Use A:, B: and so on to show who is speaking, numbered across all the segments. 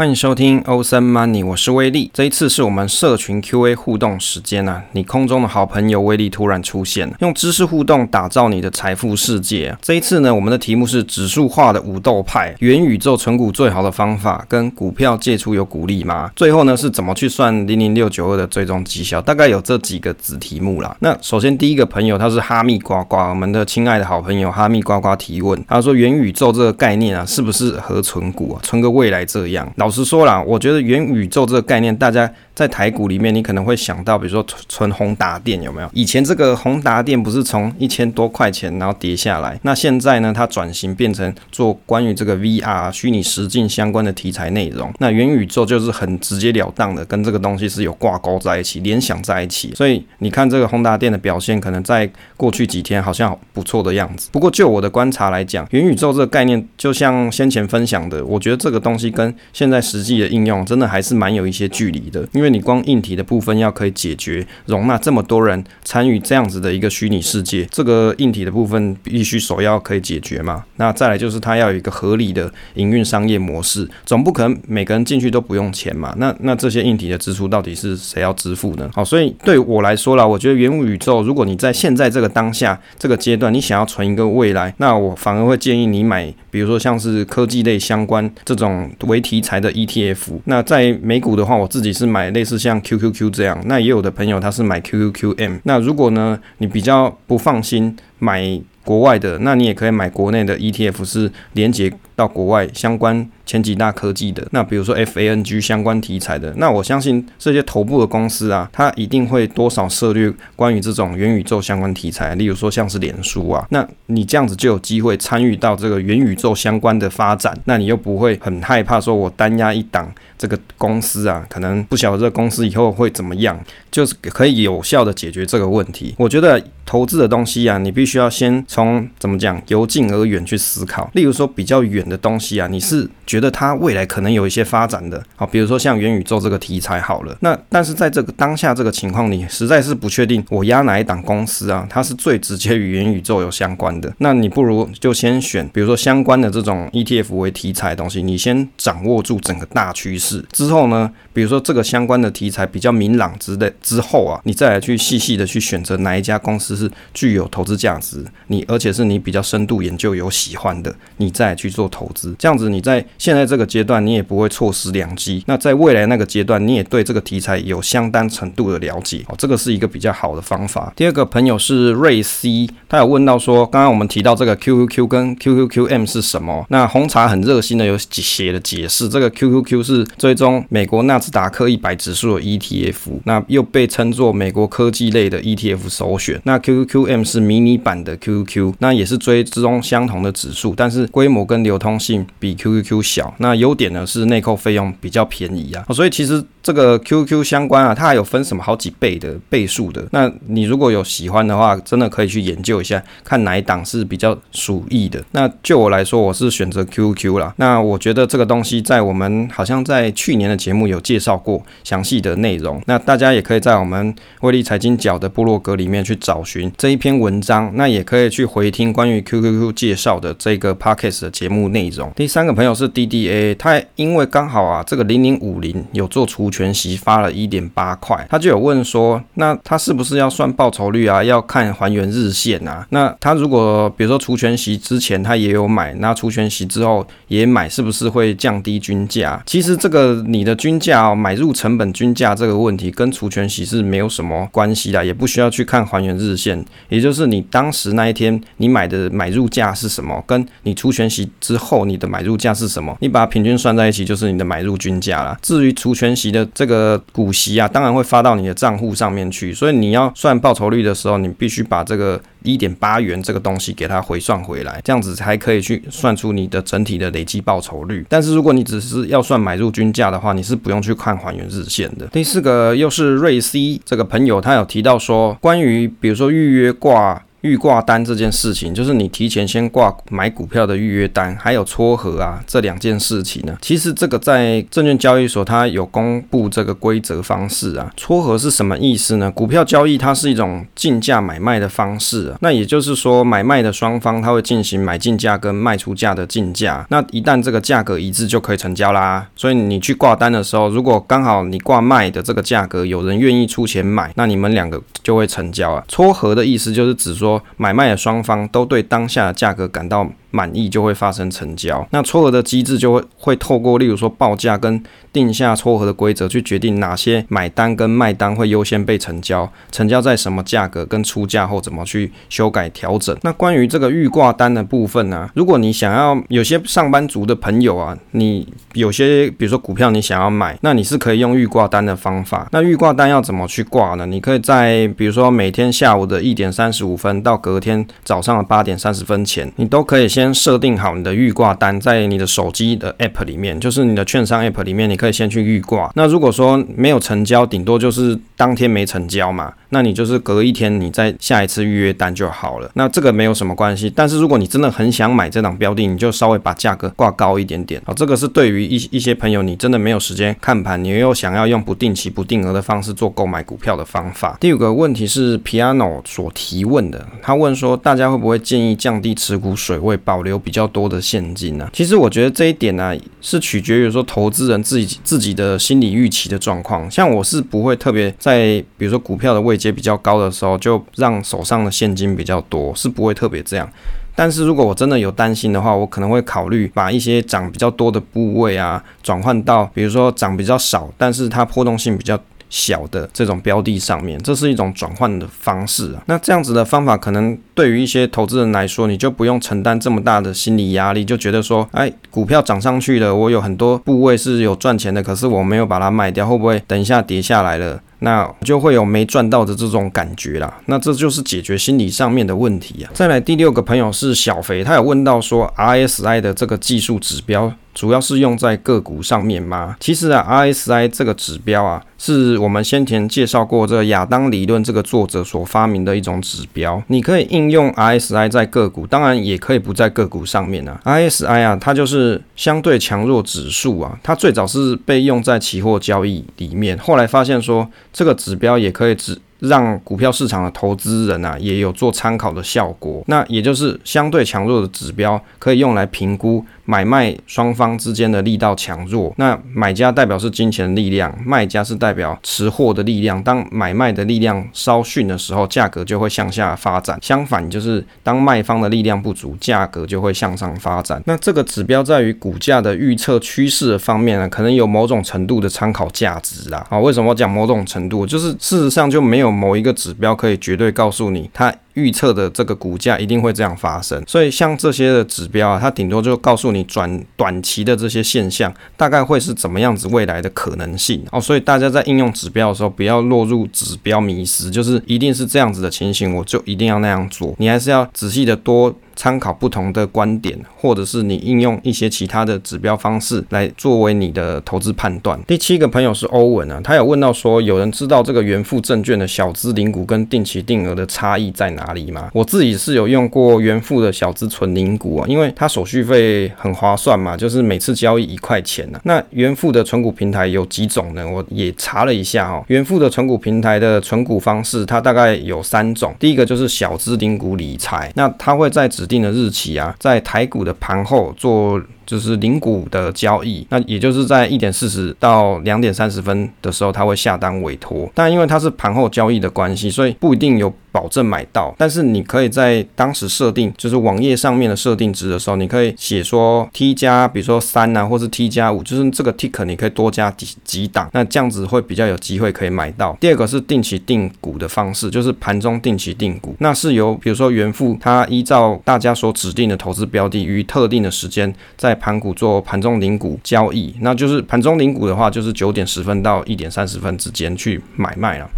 A: 欢迎收听 Awesome Money，我是威力。这一次是我们社群 Q&A 互动时间啊！你空中的好朋友威力突然出现，用知识互动打造你的财富世界！这一次呢，我们的题目是指数化的武斗派，元宇宙存股最好的方法，跟股票借出有鼓励吗？最后呢，是怎么去算零零六九二的最终绩效？大概有这几个子题目啦。那首先第一个朋友他是哈密瓜瓜，我们的亲爱的好朋友哈密瓜瓜提问，他说元宇宙这个概念啊，是不是和存股啊？存个未来这样？老实说啦，我觉得元宇宙这个概念，大家在台股里面，你可能会想到，比如说存宏达电有没有？以前这个宏达电不是从一千多块钱然后跌下来，那现在呢，它转型变成做关于这个 VR 虚拟实境相关的题材内容。那元宇宙就是很直截了当的跟这个东西是有挂钩在一起、联想在一起。所以你看这个宏达电的表现，可能在过去几天好像不错的样子。不过就我的观察来讲，元宇宙这个概念，就像先前分享的，我觉得这个东西跟现在实际的应用真的还是蛮有一些距离的，因为你光硬体的部分要可以解决容纳这么多人参与这样子的一个虚拟世界，这个硬体的部分必须首要可以解决嘛。那再来就是它要有一个合理的营运商业模式，总不可能每个人进去都不用钱嘛。那那这些硬体的支出到底是谁要支付呢？好，所以对我来说啦，我觉得元宇宙，如果你在现在这个当下这个阶段，你想要存一个未来，那我反而会建议你买，比如说像是科技类相关这种为题材的 ETF。那在美股的话，我自己是买类似像 QQQ 这样，那也有的朋友他是买 QQQM。那如果呢，你比较不放心买国外的，那你也可以买国内的 ETF，是连接到国外相关前几大科技的。那比如说 FANG 相关题材的，那我相信这些头部的公司啊，它一定会多少涉猎关于这种元宇宙相关题材。例如说像是脸书啊，那你这样子就有机会参与到这个元宇宙相关的发展，那你又不会很害怕说我单押一档这个公司啊，可能不晓得这个公司以后会怎么样，就是可以有效的解决这个问题。我觉得投资的东西啊，你必须要先从怎么讲，由近而远去思考。例如说比较远的东西啊，你是觉得它未来可能有一些发展的，好，比如说像元宇宙这个题材好了。那但是在这个当下这个情况，你实在是不确定我押哪一档公司啊，它是最直接与元宇宙有相关的。那你不如就先选，比如说相关的这种 ETF 为题材的东西，你先掌握住整个大趋势之后呢，比如说这个相关的题材比较明朗之类之后啊，你再来去细细的去选择哪一家公司是具有投资价值，你而且是。你比较深度研究有喜欢的，你再去做投资，这样子你在现在这个阶段你也不会错失良机。那在未来那个阶段，你也对这个题材有相当程度的了解哦，这个是一个比较好的方法。第二个朋友是瑞 C，他有问到说，刚刚我们提到这个 QQQ 跟 QQQM 是什么？那红茶很热心的有写了解释，这个 QQQ 是追踪美国纳斯达克一百指数的 ETF，那又被称作美国科技类的 ETF 首选。那 QQQM 是迷你版的 QQQ，那也是追踪相同的指数，但是规模跟流通性比 QQQ 小。那优点呢是内扣费用比较便宜啊，所以其实这个 QQ 相关啊，它还有分什么好几倍的倍数的。那你如果有喜欢的话，真的可以去研究一下，看哪一档是比较属意的。那就我来说，我是选择 QQ 啦。那我觉得这个东西在我们好像在去年的节目有介绍过详细的内容。那大家也可以在我们威力财经角的部落格里面去找寻这一篇文章，那也可以去回听。关于 QQQ 介绍的这个 Podcast 的节目内容。第三个朋友是 DDA，他因为刚好啊，这个零零五零有做除权息发了一点八块，他就有问说，那他是不是要算报酬率啊？要看还原日线啊？那他如果比如说除权息之前他也有买，那除权息之后也买，是不是会降低均价？其实这个你的均价哦，买入成本均价这个问题跟除权息是没有什么关系的，也不需要去看还原日线，也就是你当时那一天你。买的买入价是什么？跟你除权息之后你的买入价是什么？你把平均算在一起，就是你的买入均价啦。至于除权息的这个股息啊，当然会发到你的账户上面去。所以你要算报酬率的时候，你必须把这个一点八元这个东西给它回算回来，这样子才可以去算出你的整体的累计报酬率。但是如果你只是要算买入均价的话，你是不用去看还原日线的。第四个又是瑞 C 这个朋友，他有提到说，关于比如说预约挂。预挂单这件事情，就是你提前先挂买股票的预约单，还有撮合啊这两件事情呢，其实这个在证券交易所它有公布这个规则方式啊。撮合是什么意思呢？股票交易它是一种竞价买卖的方式啊，那也就是说买卖的双方它会进行买进价跟卖出价的竞价，那一旦这个价格一致就可以成交啦。所以你去挂单的时候，如果刚好你挂卖的这个价格有人愿意出钱买，那你们两个就会成交啊。撮合的意思就是指说。买卖的双方都对当下的价格感到满意，就会发生成交。那撮合的机制就会会透过，例如说报价跟定下撮合的规则，去决定哪些买单跟卖单会优先被成交，成交在什么价格，跟出价后怎么去修改调整。那关于这个预挂单的部分呢、如果你想要有些上班族的朋友啊，你有些比如说股票你想要买，那你是可以用预挂单的方法。那预挂单要怎么去挂呢？你可以在比如说每天下午的一点三十五分到隔天早上的八点三十分前，你都可以先。先设定好你的预挂单，在你的手机的 App 里面，就是你的券商 App 里面，你可以先去预挂。那如果说没有成交，顶多就是当天没成交嘛，那你就是隔一天你再下一次预约单就好了。那这个没有什么关系。但是如果你真的很想买这档标的，你就稍微把价格挂高一点点。好，这个是对于一一些朋友，你真的没有时间看盘，你又想要用不定期不定额的方式做购买股票的方法。第五个问题是 Piano 所提问的，他问说，大家会不会建议降低持股水位？保留比较多的现金呢、其实我觉得这一点呢、是取决于说投资人自己自己的心理预期的状况。像我是不会特别在比如说股票的位阶比较高的时候，就让手上的现金比较多，是不会特别这样。但是如果我真的有担心的话，我可能会考虑把一些涨比较多的部位啊，转换到比如说涨比较少，但是它波动性比较。小的这种标的上面，这是一种转换的方式啊。那这样子的方法，可能对于一些投资人来说，你就不用承担这么大的心理压力，就觉得说，哎，股票涨上去了，我有很多部位是有赚钱的，可是我没有把它卖掉，会不会等一下跌下来了？那就会有没赚到的这种感觉啦，那这就是解决心理上面的问题啊。再来第六个朋友是小肥，他有问到说，RSI 的这个技术指标主要是用在个股上面吗？其实啊，RSI 这个指标啊，是我们先前介绍过这亚当理论这个作者所发明的一种指标，你可以应用 RSI 在个股，当然也可以不在个股上面啊。RSI 啊，它就是相对强弱指数啊，它最早是被用在期货交易里面，后来发现说。这个指标也可以指。让股票市场的投资人啊也有做参考的效果，那也就是相对强弱的指标可以用来评估买卖双方之间的力道强弱。那买家代表是金钱的力量，卖家是代表持货的力量。当买卖的力量稍逊的时候，价格就会向下发展；相反，就是当卖方的力量不足，价格就会向上发展。那这个指标在于股价的预测趋势方面呢，可能有某种程度的参考价值啦。啊，为什么讲某种程度？就是事实上就没有。某一个指标可以绝对告诉你，它预测的这个股价一定会这样发生。所以像这些的指标啊，它顶多就告诉你转短期的这些现象大概会是怎么样子未来的可能性哦。所以大家在应用指标的时候，不要落入指标迷失，就是一定是这样子的情形，我就一定要那样做。你还是要仔细的多。参考不同的观点，或者是你应用一些其他的指标方式来作为你的投资判断。第七个朋友是欧文啊，他有问到说，有人知道这个元富证券的小资零股跟定期定额的差异在哪哪里吗？我自己是有用过元富的小资存零股啊，因为它手续费很划算嘛，就是每次交易一块钱呢、啊。那元富的存股平台有几种呢？我也查了一下哦，元富的存股平台的存股方式，它大概有三种。第一个就是小资零股理财，那它会在指定的日期啊，在台股的盘后做。就是零股的交易，那也就是在一点四十到两点三十分的时候，他会下单委托。但因为它是盘后交易的关系，所以不一定有保证买到。但是你可以在当时设定，就是网页上面的设定值的时候，你可以写说 T 加，比如说三啊，或是 T 加五，就是这个 tick 你可以多加几几档，那这样子会比较有机会可以买到。第二个是定期定股的方式，就是盘中定期定股，那是由比如说元富，它依照大家所指定的投资标的，于特定的时间在盘股做盘中零股交易，那就是盘中零股的话，就是九点十分到一点三十分之间去买卖了。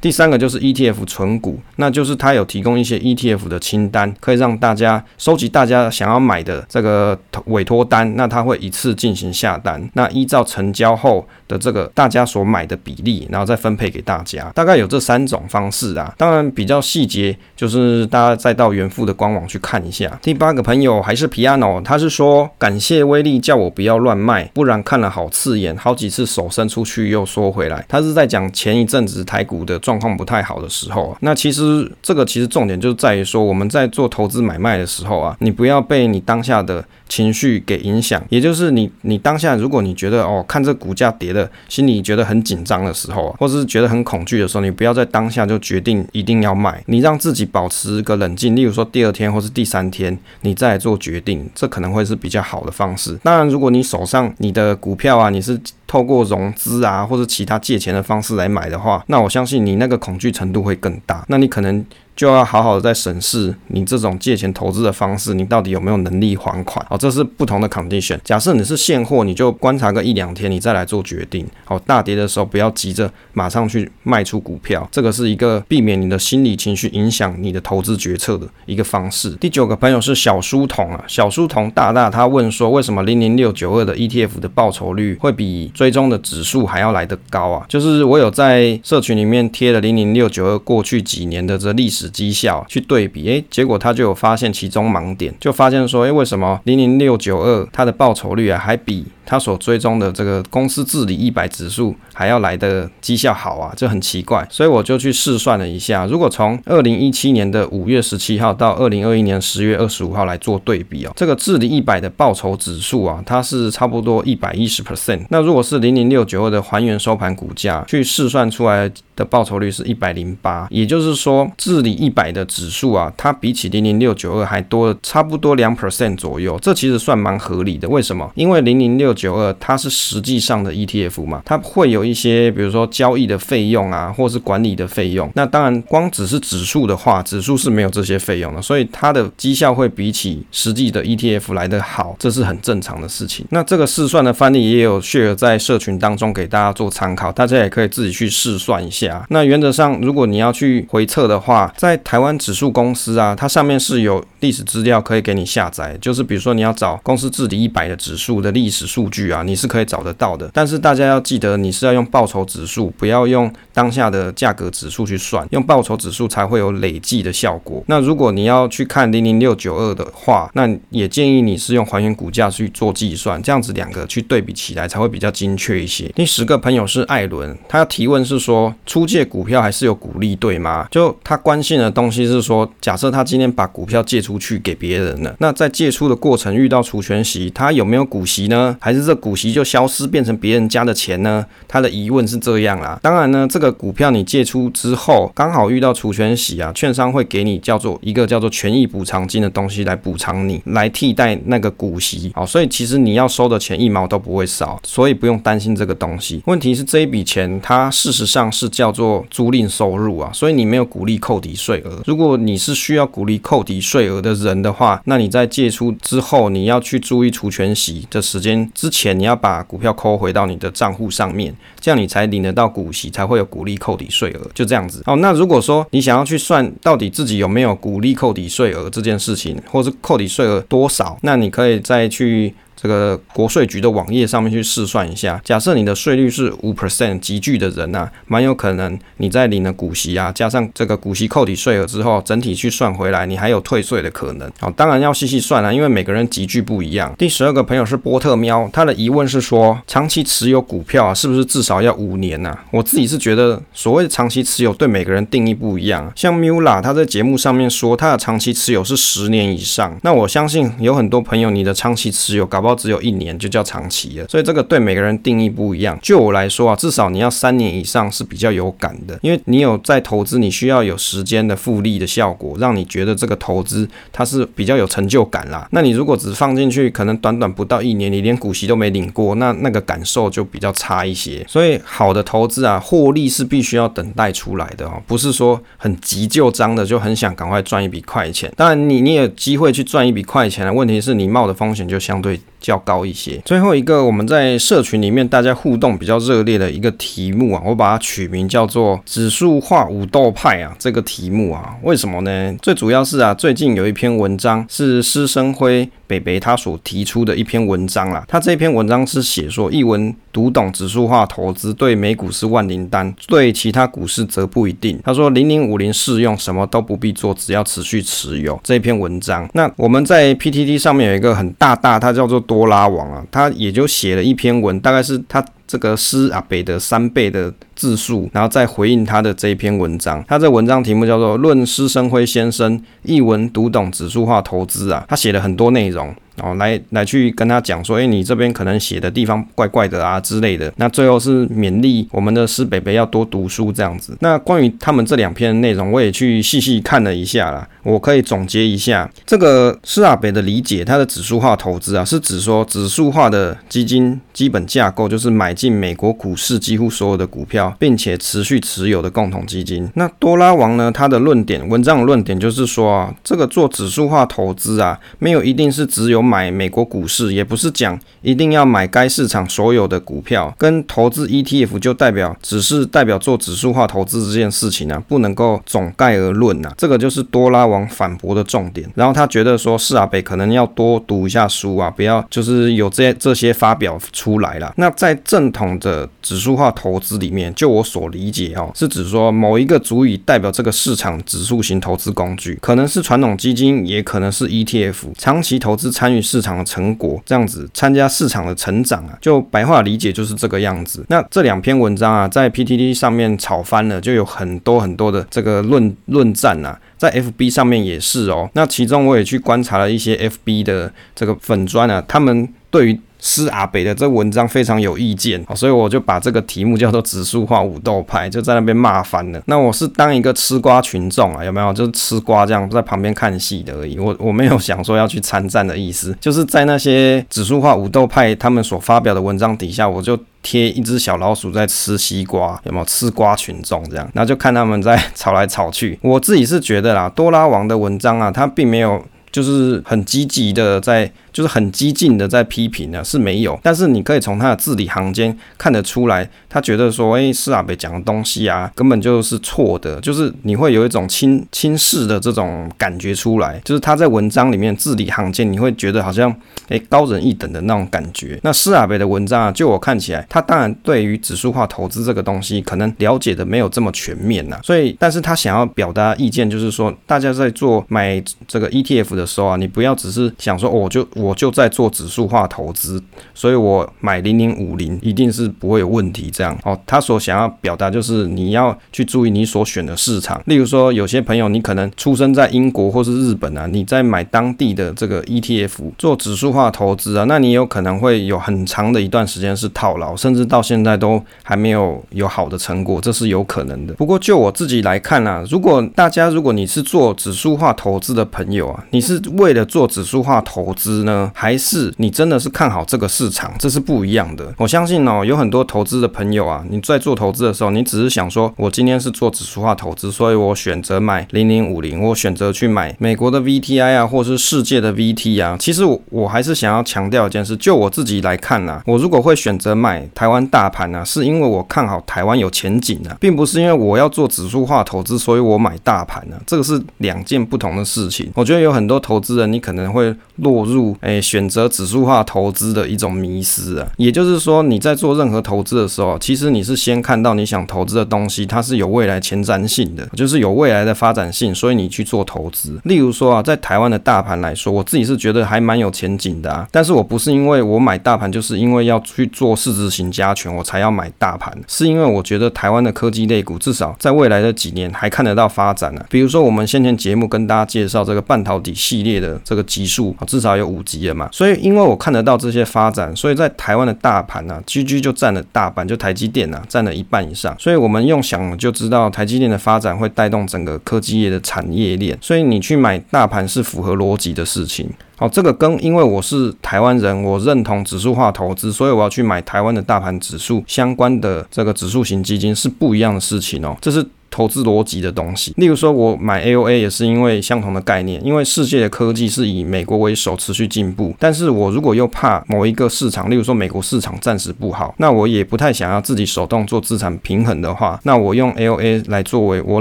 A: 第三个就是 ETF 存股，那就是它有提供一些 ETF 的清单，可以让大家收集大家想要买的这个委托单，那它会一次进行下单，那依照成交后的这个大家所买的比例，然后再分配给大家，大概有这三种方式啊。当然比较细节，就是大家再到元富的官网去看一下。第八个朋友还是 Piano，他是说感谢威力叫我不要乱卖，不然看了好刺眼，好几次手伸出去又缩回来。他是在讲前一阵子台股的状况不太好的时候啊。那其实这个其实重点就在于说我们在做投资买卖的时候啊，你不要被你当下的情绪给影响，也就是你你当下如果你觉得哦看这股价跌的，心里觉得很紧张的时候啊，或者是觉得很恐惧的时候，你不要在当下就决定一定要卖，你让自己保持一个冷静，例如说第二天或是第三天，你再做决定，这可能会是比较好的方式。当然，如果你手上你的股票啊，你是透过融资啊或者其他借钱的方式来买的话，那我相信你那个恐惧程度会更大，那你可能。就要好好的在审视你这种借钱投资的方式，你到底有没有能力还款？好，这是不同的 condition。假设你是现货，你就观察个一两天，你再来做决定。好，大跌的时候不要急着马上去卖出股票，这个是一个避免你的心理情绪影响你的投资决策的一个方式。第九个朋友是小书童啊，小书童大大他问说，为什么零零六九二的 ETF 的报酬率会比追踪的指数还要来得高啊？就是我有在社群里面贴了零零六九二过去几年的这历史。绩效去对比，诶，结果他就有发现其中盲点，就发现说，诶，为什么零零六九二它的报酬率啊，还比他所追踪的这个公司治理一百指数还要来的绩效好啊，这很奇怪。所以我就去试算了一下，如果从二零一七年的五月十七号到二零二一年十月二十五号来做对比哦，这个治理一百的报酬指数啊，它是差不多一百一十 percent。那如果是零零六九二的还原收盘股价去试算出来的报酬率是一百零八，也就是说治理一百的指数啊，它比起零零六九二还多了差不多两 percent 左右，这其实算蛮合理的。为什么？因为零零六九二它是实际上的 ETF 嘛，它会有一些比如说交易的费用啊，或是管理的费用。那当然，光只是指数的话，指数是没有这些费用的，所以它的绩效会比起实际的 ETF 来得好，这是很正常的事情。那这个试算的范例也有 share 在社群当中给大家做参考，大家也可以自己去试算一下。那原则上，如果你要去回测的话，在台湾指数公司啊，它上面是有历史资料可以给你下载，就是比如说你要找公司治理一百的指数的历史数。据啊，你是可以找得到的，但是大家要记得，你是要用报酬指数，不要用当下的价格指数去算，用报酬指数才会有累计的效果。那如果你要去看零零六九二的话，那也建议你是用还原股价去做计算，这样子两个去对比起来才会比较精确一些。第十个朋友是艾伦，他要提问是说，出借股票还是有股利对吗？就他关心的东西是说，假设他今天把股票借出去给别人了，那在借出的过程遇到除权息，他有没有股息呢？还是这股息就消失变成别人家的钱呢？他的疑问是这样啦。当然呢，这个股票你借出之后，刚好遇到除权息啊，券商会给你叫做一个叫做权益补偿金的东西来补偿你，来替代那个股息。好，所以其实你要收的钱一毛都不会少，所以不用担心这个东西。问题是这一笔钱它事实上是叫做租赁收入啊，所以你没有股利扣抵税额。如果你是需要股利扣抵税额的人的话，那你在借出之后，你要去注意除权息的时间。之前你要把股票扣回到你的账户上面，这样你才领得到股息，才会有股利扣抵税额，就这样子。哦，那如果说你想要去算到底自己有没有股利扣抵税额这件事情，或是扣抵税额多少，那你可以再去。这个国税局的网页上面去试算一下，假设你的税率是五 percent，集聚的人啊，蛮有可能你在领了股息啊，加上这个股息扣抵税额之后，整体去算回来，你还有退税的可能。好，当然要细细算啊，因为每个人集聚不一样。第十二个朋友是波特喵，他的疑问是说，长期持有股票啊，是不是至少要五年呢？啊？我自己是觉得，所谓长期持有对每个人定义不一样。像 Mula 他在节目上面说，他的长期持有是十年以上，那我相信有很多朋友，你的长期持有搞不好只有一年就叫长期了，所以这个对每个人定义不一样。就我来说啊，至少你要三年以上是比较有感的，因为你有在投资，你需要有时间的复利的效果，让你觉得这个投资它是比较有成就感啦。那你如果只放进去，可能短短不到一年，你连股息都没领过，那那个感受就比较差一些。所以好的投资啊，获利是必须要等待出来的哦，不是说很急就章的就很想赶快赚一笔快钱。当然你你有机会去赚一笔快钱的，问题是你冒的风险就相对较高一些。最后一个，我们在社群里面大家互动比较热烈的一个题目啊，我把它取名叫做“指数化武斗派”啊。这个题目啊，为什么呢？最主要是啊，最近有一篇文章是施生辉北北他所提出的一篇文章啦。他这篇文章是写说，一文读懂指数化投资，对美股是万灵丹，对其他股市则不一定。他说，零零五零适用，什么都不必做，只要持续持有。这篇文章，那我们在 PTT 上面有一个很大大，它叫做多拉王啊，他也就写了一篇文，大概是他这个诗啊北的三倍的字数，然后再回应他的这一篇文章。他这文章题目叫做《论施生辉先生一文读懂指数化投资》啊，他写了很多内容。哦，来来去跟他讲说，诶，你这边可能写的地方怪怪的啊之类的。那最后是勉励我们的施北北要多读书这样子。那关于他们这两篇内容，我也去细细看了一下啦。我可以总结一下，这个施阿北的理解，他的指数化投资啊，是指说指数化的基金基本架构就是买进美国股市几乎所有的股票，并且持续持有的共同基金。那多拉王呢，他的论点，文章的论点就是说啊，这个做指数化投资啊，没有一定是只有买美国股市，也不是讲一定要买该市场所有的股票，跟投资 ETF 就代表只是代表做指数化投资这件事情啊，不能够总概而论啊。这个就是多拉王反驳的重点。然后他觉得说，施阿北可能要多读一下书啊，不要就是有这这些发表出来了。那在正统的指数化投资里面，就我所理解哦，是指说某一个足以代表这个市场指数型投资工具，可能是传统基金，也可能是 ETF，长期投资参与市场的。成果这样子参加市场的成长啊，就白话理解就是这个样子。那这两篇文章啊，在 PTT 上面炒翻了，就有很多很多的这个论论战啊，在 FB 上面也是哦。那其中我也去观察了一些 FB 的这个粉砖啊，他们对于施阿北的这文章非常有意见，所以我就把这个题目叫做“指数化武斗派”，就在那边骂翻了。那我是当一个吃瓜群众啊，有没有？就是吃瓜这样在旁边看戏的而已。我我没有想说要去参战的意思，就是在那些指数化武斗派他们所发表的文章底下，我就贴一只小老鼠在吃西瓜，有没有？吃瓜群众这样，然后就看他们在吵来吵去。我自己是觉得啦，多拉王的文章啊，他并没有就是很积极的在。就是很激进的在批评呢，是没有，但是你可以从他的字里行间看得出来，他觉得说，哎，施阿北讲的东西啊，根本就是错的，就是你会有一种轻轻视的这种感觉出来，就是他在文章里面字里行间，你会觉得好像哎高人一等的那种感觉。那施阿北的文章啊，就我看起来，他当然对于指数化投资这个东西可能了解的没有这么全面呐，所以，但是他想要表达意见，就是说，大家在做买这个 ETF 的时候啊，你不要只是想说，我就我。我就在做指数化投资，所以我买零零五零一定是不会有问题。这样哦，他所想要表达就是你要去注意你所选的市场。例如说，有些朋友你可能出生在英国或是日本啊，你在买当地的这个 ETF 做指数化投资啊，那你有可能会有很长的一段时间是套牢，甚至到现在都还没有有好的成果，这是有可能的。不过就我自己来看啊，如果大家如果你是做指数化投资的朋友啊，你是为了做指数化投资呢？还是你真的是看好这个市场，这是不一样的。我相信哦，有很多投资的朋友啊，你在做投资的时候，你只是想说，我今天是做指数化投资，所以我选择买零零五零，我选择去买美国的 VTI 啊，或是世界的 VT 啊。其实我我还是想要强调一件事，就我自己来看呐，我如果会选择买台湾大盘呢，是因为我看好台湾有前景啊，并不是因为我要做指数化投资，所以我买大盘呢，这个是两件不同的事情。我觉得有很多投资人，你可能会落入诶。选择指数化投资的一种迷失啊，也就是说，你在做任何投资的时候，其实你是先看到你想投资的东西，它是有未来前瞻性的，就是有未来的发展性，所以你去做投资。例如说啊，在台湾的大盘来说，我自己是觉得还蛮有前景的啊，但是我不是因为我买大盘，就是因为要去做市值型加权，我才要买大盘，是因为我觉得台湾的科技类股至少在未来的几年还看得到发展、啊。比如说我们先前节目跟大家介绍这个半导体系列的这个集数啊，至少有五集了。所以，因为我看得到这些发展，所以在台湾的大盘呢，GG 就占了大半，就台积电啊，占了一半以上。所以我们用想就知道，台积电的发展会带动整个科技业的产业链。所以你去买大盘是符合逻辑的事情。好，这个跟因为我是台湾人，我认同指数化投资，所以我要去买台湾的大盘指数相关的这个指数型基金是不一样的事情哦。这是投资逻辑的东西。例如说，我买 AOA 也是因为相同的概念，因为世界的科技是以美国为首，持续进步。但是我如果又怕某一个市场，例如说美国市场暂时不好，那我也不太想要自己手动做资产平衡的话，那我用 AOA 来作为我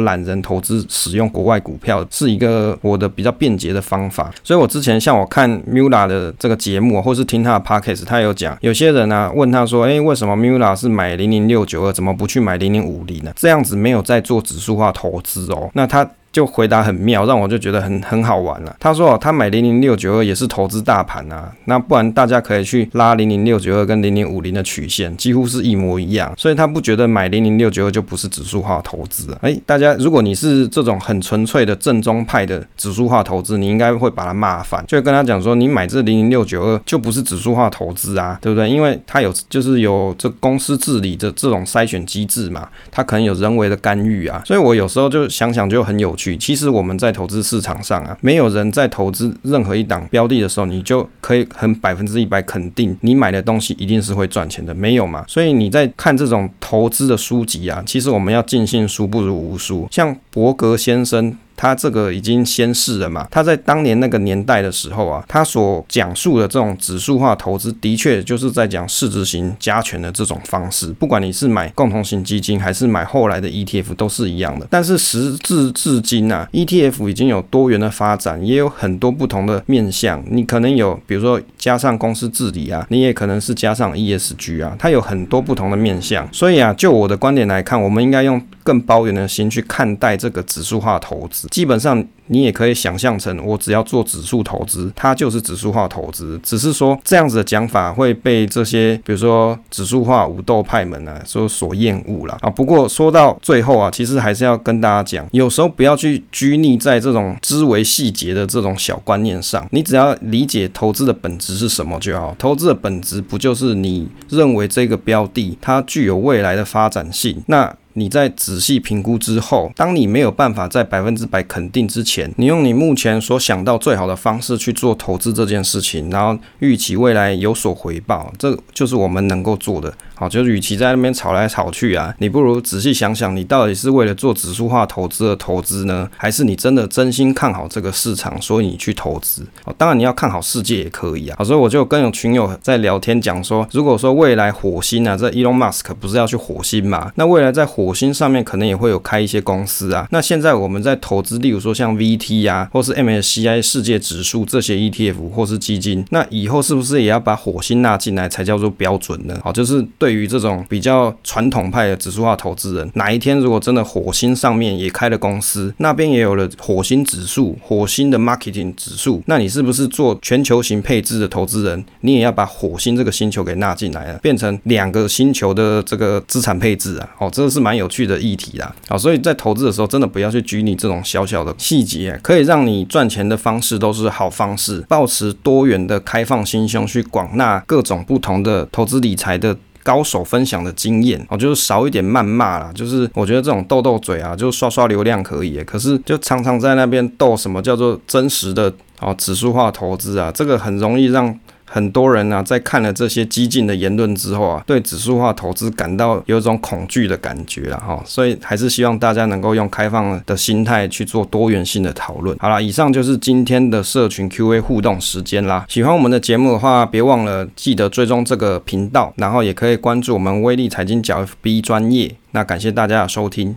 A: 懒人投资使用国外股票，是一个我的比较便捷的方法。所以我之前像我看 Mula 的这个节目，或是听他的 Podcast，他有讲，有些人呢、啊、问他说，哎，为什么 Mula 是买零零六九二，怎么不去买零零五零呢？这样子没有在做指数化投资哦，那它。就回答很妙，让我就觉得很很好玩了。他说，他买零零六九二也是投资大盘啊，那不然大家可以去拉零零六九二跟零零五零的曲线，几乎是一模一样，所以他不觉得买零零六九二就不是指数化投资啊。诶，大家如果你是这种很纯粹的正宗派的指数化投资，你应该会把他骂翻，就会跟他讲说，你买这零零六九二就不是指数化投资啊，对不对？因为它有就是有这公司治理的这种筛选机制嘛，它可能有人为的干预啊，所以我有时候就想想就很有趣。其实我们在投资市场上啊，没有人在投资任何一档标的的时候，你就可以很百分之一百肯定，你买的东西一定是会赚钱的，没有嘛？所以你在看这种投资的书籍啊，其实我们要尽信书不如无书，像伯格先生。他这个已经先逝了嘛？他在当年那个年代的时候啊，他所讲述的这种指数化投资，的确就是在讲市值型加权的这种方式。不管你是买共同型基金，还是买后来的 ETF，都是一样的。但是时至至今啊，ETF 已经有多元的发展，也有很多不同的面向。你可能有，比如说加上公司治理啊，你也可能是加上 ESG 啊，它有很多不同的面向。所以啊，就我的观点来看，我们应该用更包容的心去看待这个指数化投资。基本上。你也可以想象成，我只要做指数投资，它就是指数化投资。只是说这样子的讲法会被这些，比如说指数化武斗派们啊，说所厌恶了啊。不过说到最后啊，其实还是要跟大家讲，有时候不要去拘泥在这种枝微细节的这种小观念上，你只要理解投资的本质是什么就好。投资的本质不就是你认为这个标的它具有未来的发展性？那你在仔细评估之后，当你没有办法在百分之百肯定之前，你用你目前所想到最好的方式去做投资这件事情，然后预期未来有所回报，这就是我们能够做的。好，就是与其在那边吵来吵去啊，你不如仔细想想，你到底是为了做指数化投资而投资呢，还是你真的真心看好这个市场，所以你去投资？哦，当然你要看好世界也可以啊。好，所以我就跟有群友在聊天讲说，如果说未来火星啊，这 Elon Musk 不是要去火星嘛？那未来在火火星上面可能也会有开一些公司啊。那现在我们在投资，例如说像 VT 啊，或是 MSCI 世界指数这些 ETF 或是基金，那以后是不是也要把火星纳进来才叫做标准呢？好，就是对。于这种比较传统派的指数化投资人，哪一天如果真的火星上面也开了公司，那边也有了火星指数、火星的 marketing 指数，那你是不是做全球型配置的投资人，你也要把火星这个星球给纳进来了，变成两个星球的这个资产配置啊？哦，这个是蛮有趣的议题啦。好，所以在投资的时候，真的不要去拘泥这种小小的细节，可以让你赚钱的方式都是好方式，保持多元的开放心胸，去广纳各种不同的投资理财的。高手分享的经验哦，就是少一点谩骂啦。就是我觉得这种斗斗嘴啊，就刷刷流量可以，可是就常常在那边斗什么叫做真实的哦，指数化投资啊，这个很容易让。很多人呢、啊，在看了这些激进的言论之后啊，对指数化投资感到有一种恐惧的感觉了哈，所以还是希望大家能够用开放的心态去做多元性的讨论。好了，以上就是今天的社群 Q&A 互动时间啦。喜欢我们的节目的话，别忘了记得追踪这个频道，然后也可以关注我们威利财经角 FB 专业。那感谢大家的收听。